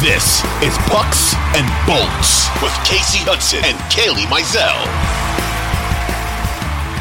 This is Pucks and Bolts with Kasey Hudson and Kailey Mizell.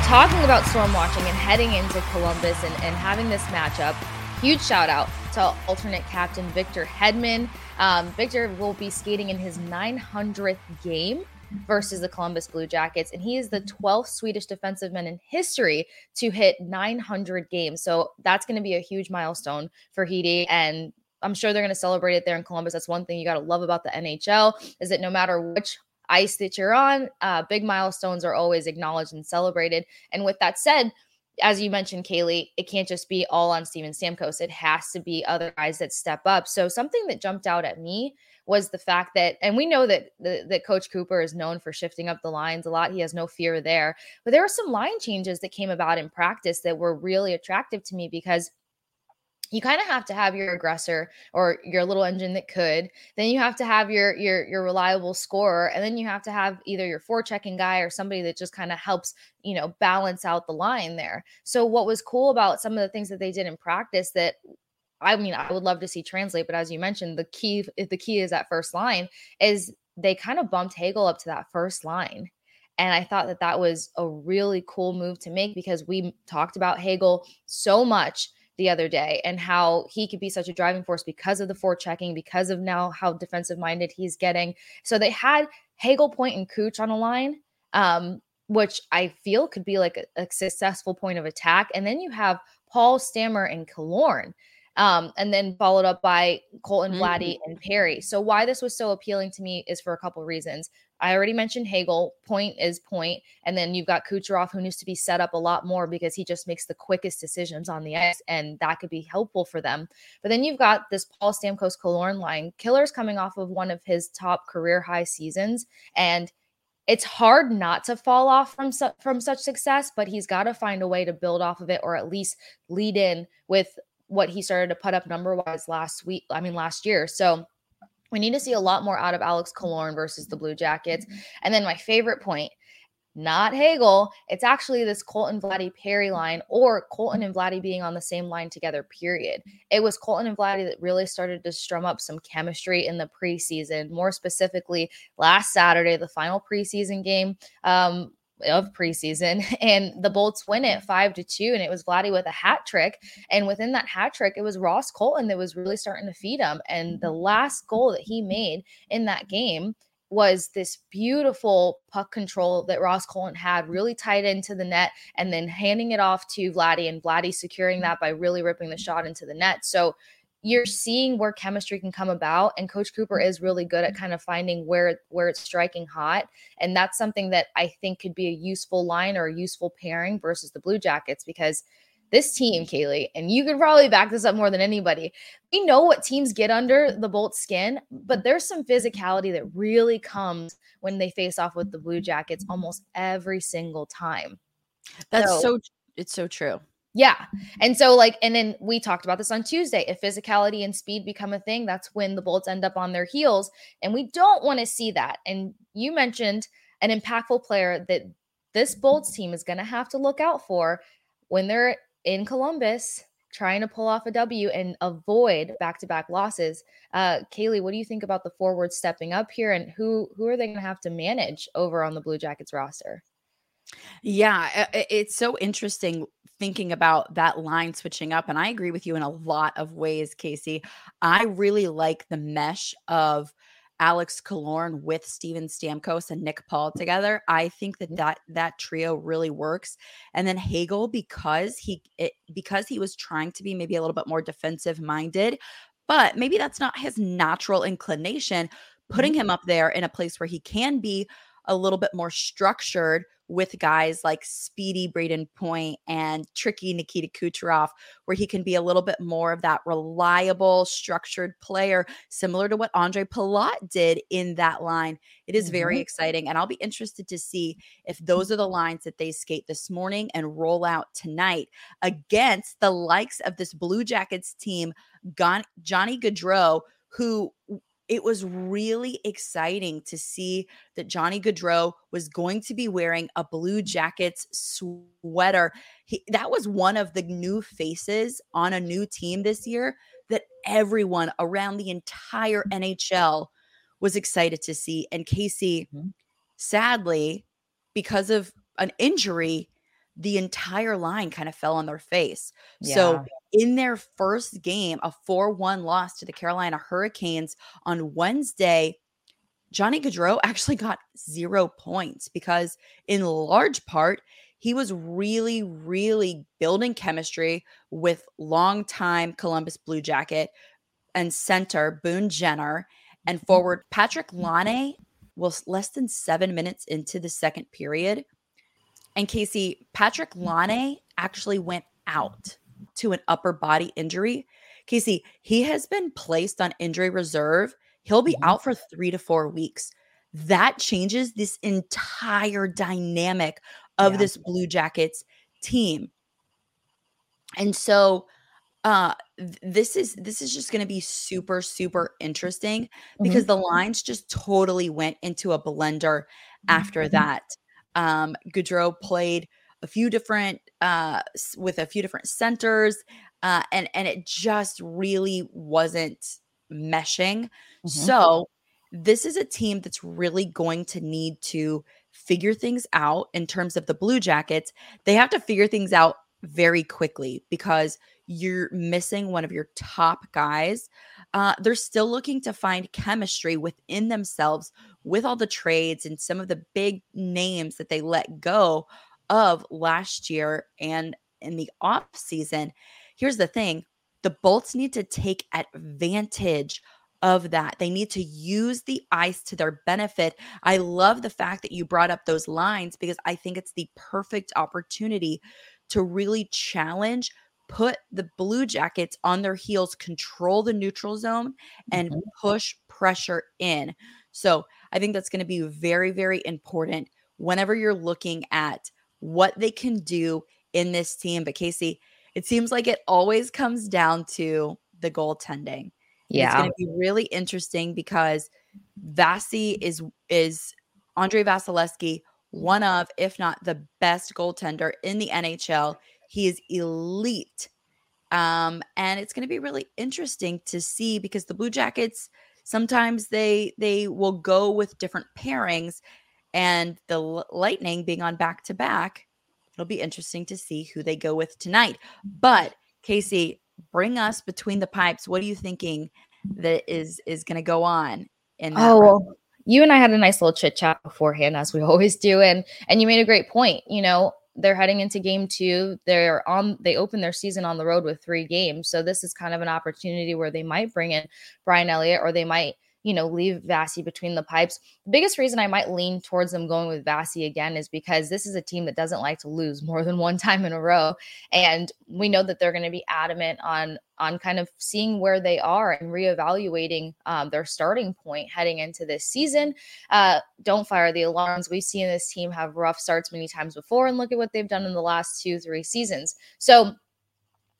Talking about storm watching and heading into Columbus and, and having this matchup, huge shout out to alternate captain Victor Hedman. Um, Victor will be skating in his 900th game versus the Columbus Blue Jackets. And he is the 12th Swedish defenseman in history to hit 900 games. So that's going to be a huge milestone for Heedy. And I'm sure they're going to celebrate it there in Columbus. That's one thing you got to love about the NHL is that no matter which ice that you're on, uh, big milestones are always acknowledged and celebrated. And with that said, as you mentioned, Kailey, it can't just be all on Steven Stamkos. It has to be other guys that step up. So something that jumped out at me was the fact that, and we know that the, that Coach Cooper is known for shifting up the lines a lot. He has no fear there. But there were some line changes that came about in practice that were really attractive to me because – you kind of have to have your aggressor or your little engine that could then you have to have your your your reliable scorer and then you have to have either your forechecking guy or somebody that just kind of helps you know balance out the line there so what was cool about some of the things that they did in practice that I mean, I would love to see translate, but as you mentioned, the key the key is that first line is they kind of bumped Hagel up to that first line. And I thought that that was a really cool move to make because we talked about Hagel so much the other day and how he could be such a driving force because of the forechecking, because of now how defensive minded he's getting. So they had Hagel, Point, and Cooch on a line, um, which I feel could be like a, a, successful point of attack. And then you have Paul Stammer and Killorn. Um, and then followed up by Colton mm-hmm. Vladdy and Perry. So why this was so appealing to me is for a couple reasons. I already mentioned Hagel. Point is point, and then you've got Kucherov, who needs to be set up a lot more because he just makes the quickest decisions on the ice, and that could be helpful for them. But then you've got this Paul Stamkos Killorn line. Killer's coming off of one of his top career high seasons, and it's hard not to fall off from su- from such success. But he's got to find a way to build off of it, or at least lead in with what he started to put up number wise last week. I mean, last year. So we need to see a lot more out of Alex Killorn versus the Blue Jackets. Mm-hmm. And then my favorite point, not Hagel, it's actually this Colton Vladdy Perry line or Colton and Vladdy being on the same line together, period. It was Colton and Vladdy that really started to strum up some chemistry in the preseason, more specifically last Saturday, the final preseason game. Um, of preseason and the Bolts win it five to two. And it was Vladdy with a hat trick. And within that hat trick, it was Ross Colton that was really starting to feed him. And the mm-hmm. last goal that he made in that game was this beautiful puck control that Ross Colton had really tied into the net and then handing it off to Vladdy and Vladdy securing that by really ripping the shot into the net. So you're seeing where chemistry can come about and coach cooper is really good at mm-hmm. kind of finding where where it's striking hot and that's something that i think could be a useful line or a useful pairing versus the blue jackets because this team mm-hmm. kailey and you can probably back this up more than anybody we know what teams get under the bolt skin but there's some mm-hmm. physicality that really comes when they face off with the blue jackets almost every single time. That's so, so it's so true yeah. And so, like, and then we talked about this on Tuesday. If physicality and speed become a thing, that's when the Bolts end up on their heels. And we don't want to see that. And you mentioned an impactful player that this Bolts team is going to have to look out for when they're in Columbus trying to pull off a W and avoid back-to-back losses. Uh, Kailey, what do you think about the forwards stepping up here, and who who are they going to have to manage over on the Blue Jackets roster? Yeah, it's so interesting thinking about that line switching up, and I agree with you in a lot of ways, Kasey. I really like the mesh of Alex Killorn with Steven Stamkos and Nick Paul together. I think that that that trio really works. And then Hagel because he it, because he was trying to be maybe a little bit more defensive minded, but maybe that's not his natural inclination. Putting mm-hmm. him up there in a place where he can be a little bit more structured with guys like speedy Brayden Point and tricky Nikita Kucherov, where he can be a little bit more of that reliable, structured player, similar to what Andre Palat did in that line. It is mm-hmm. very exciting. And I'll be interested to see if those are the lines that they skate this morning and roll out tonight against the likes of this Blue Jackets team, Johnny Gaudreau, who it was really exciting to see that Johnny Gaudreau was going to be wearing a Blue Jackets sweater. He, that was one of the new faces on a new team this year that everyone around the entire NHL was excited to see. And Kasey, mm-hmm. sadly, because of an injury, the entire line kind of fell on their face. Yeah. So in their first game, a 4 1 loss to the Carolina Hurricanes on Wednesday, Johnny Gaudreau actually got zero points because, in large part, he was really, really building chemistry with longtime Columbus Blue Jacket and center Boone Jenner and mm-hmm. forward Patrick Laine was less than seven minutes into the second period. And Kasey, Patrick Laine actually went out to an upper body injury. Kasey, he has been placed on injury reserve. He'll be mm-hmm. out for three to four weeks. That changes this entire dynamic of yeah. this Blue Jackets team. And so uh this is this is just going to be super super interesting because mm-hmm. the lines just totally went into a blender after mm-hmm. that. Um Gaudreau played a few different uh with a few different centers uh and and it just really wasn't meshing. Mm-hmm. so this is a team that's really going to need to figure things out in terms of the blue jackets. They have to figure things out very quickly because you're missing one of your top guys. Uh, they're still looking to find chemistry within themselves with all the trades and some of the big names that they let go of last year and in the off season. Here's the thing the Bolts need to take advantage of that. They need to use the ice to their benefit. I love the fact that you brought up those lines because I think it's the perfect opportunity to really challenge, put the Blue Jackets on their heels, control the neutral zone, and mm-hmm. push pressure in. So I think that's going to be very, very important whenever you're looking at what they can do in this team. But Kasey, it seems like it always comes down to the goaltending. Yeah. It's going to be really interesting because Vasi is is Andrei Vasilevskiy, one of, if not the best goaltender in the NHL. He is elite. Um, and it's going to be really interesting to see because the Blue Jackets sometimes they they will go with different pairings and the Lightning being on back to back, it'll be interesting to see who they go with tonight. But Kasey, bring us between the pipes. What are you thinking that is is going to go on in that? Oh, well, you and I had a nice little chit chat beforehand, as we always do, and and you made a great point. You know, they're heading into game two. They're on. They open their season on the road with three games, so this is kind of an opportunity where they might bring in Brian Elliott, or they might you know, leave Vasi between the pipes. The biggest reason I might lean towards them going with Vasi again is because this is a team that doesn't like to lose more than one time in a row. And we know that they're going to be adamant on on kind of seeing where they are and reevaluating um, their starting point heading into this season. Uh, don't fire the alarms. We've seen this team have rough starts many times before, and look at what they've done in the last two, three seasons. So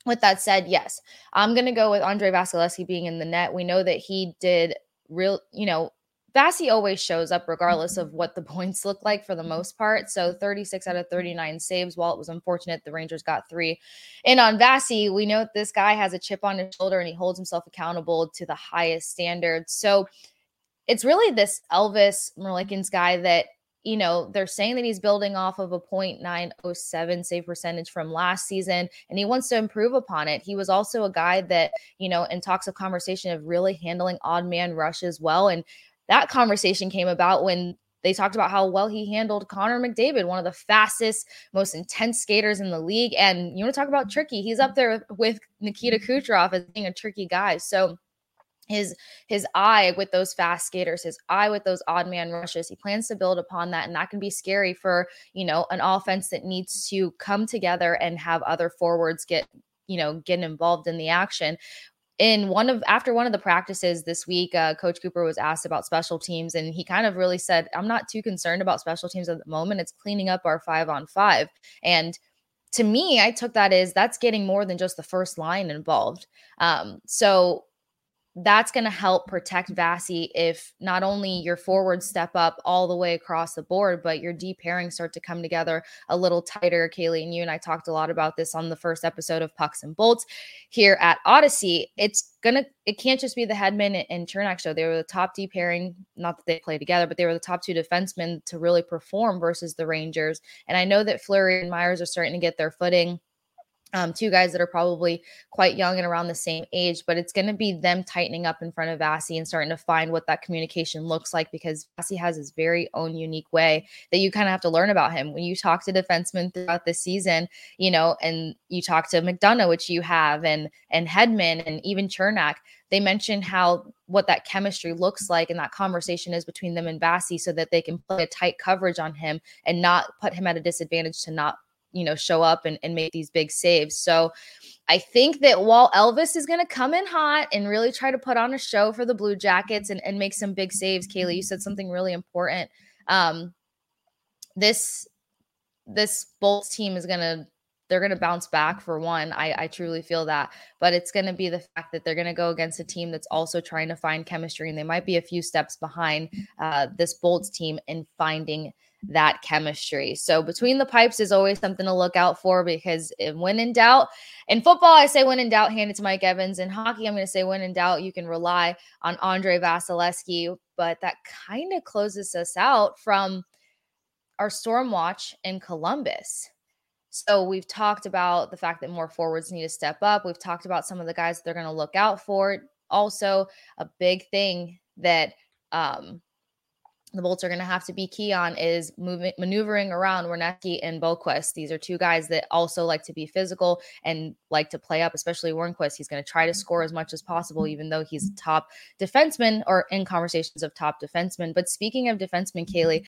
with that said, yes, I'm going to go with Andrei Vasilevskiy being in the net. We know that he did real, you know, Vasi always shows up regardless of mm-hmm. what the points look like for the most part. So 36 out of 39 saves. While it was unfortunate the Rangers got three. And on Vasi, we know this guy has a chip on his shoulder and he holds himself accountable to the highest standards. So it's really this Elvis Merzlikins guy that you know, they're saying that he's building off of a 0.907 save percentage from last season and he wants to improve upon it. He was also a guy that, you know, in talks of conversation of really handling odd man rushes well. And that conversation came about when they talked about how well he handled Connor McDavid, one of the fastest, most intense skaters in the league. And you want to talk about tricky? He's up there with Nikita Kucherov as being a tricky guy. So his his eye with those fast skaters his eye with those odd man rushes he plans to build upon that and that can be scary for you know an offense that needs to come together and have other forwards get you know get involved in the action. In one of after one of the practices this week uh, coach cooper was asked about special teams and he kind of really said i'm not too concerned about special teams at the moment. It's cleaning up our five on five. And to me i took that as that's getting more than just the first line involved. Um, so that's going to help protect Vasi if not only your forwards step up all the way across the board, but your deep pairings start to come together a little tighter. Kailey and you and I talked a lot about this on the first episode of Pucks and Bolts here at Audacy. It's gonna, it can't just be the Hedman and Cernak show. They were the top deep pairing, not that they play together, but they were the top two defensemen to really perform versus the Rangers. And I know that Fleury and Myers are starting to get their footing um, two guys that are probably quite young and around the same age, but it's going to be them tightening up in front of Vasi and starting to find what that communication looks like because Vasi has his very own unique way that you kind of have to learn about him. When you talk to defensemen throughout the season, you know, and you talk to McDonagh, which you have, and and Hedman and even Cernak, they mention how what that chemistry looks like and that conversation is between them and Vasi so that they can play a tight coverage on him and not put him at a disadvantage to not you know, show up and, and make these big saves. So I think that while Elvis is going to come in hot and really try to put on a show for the Blue Jackets and, and make some big saves, Kailey, you said something really important. Um, this this Bolts team is going to they're going to bounce back for one. I, I truly feel that, but it's going to be the fact that they're going to go against a team that's also trying to find chemistry, and they might be a few steps behind uh, this Bolts team in finding that chemistry. So between the pipes is always something to look out for because when in doubt, in football, I say when in doubt, hand it to Mike Evans. In hockey, I'm going to say when in doubt, you can rely on Andrei Vasilevskiy. But that kind of closes us out from our storm watch in Columbus. So we've talked about the fact that more forwards need to step up. We've talked about some of the guys that they're going to look out for. Also, a big thing that um, the Bolts are going to have to be key on is moving, maneuvering around Werenski and Boqvist. These are two guys that also like to be physical and like to play up, especially Warnquist. He's going to try to mm-hmm. score as much as possible, mm-hmm. even though he's top defenseman or in conversations of top defenseman. But speaking of defenseman, Kailey,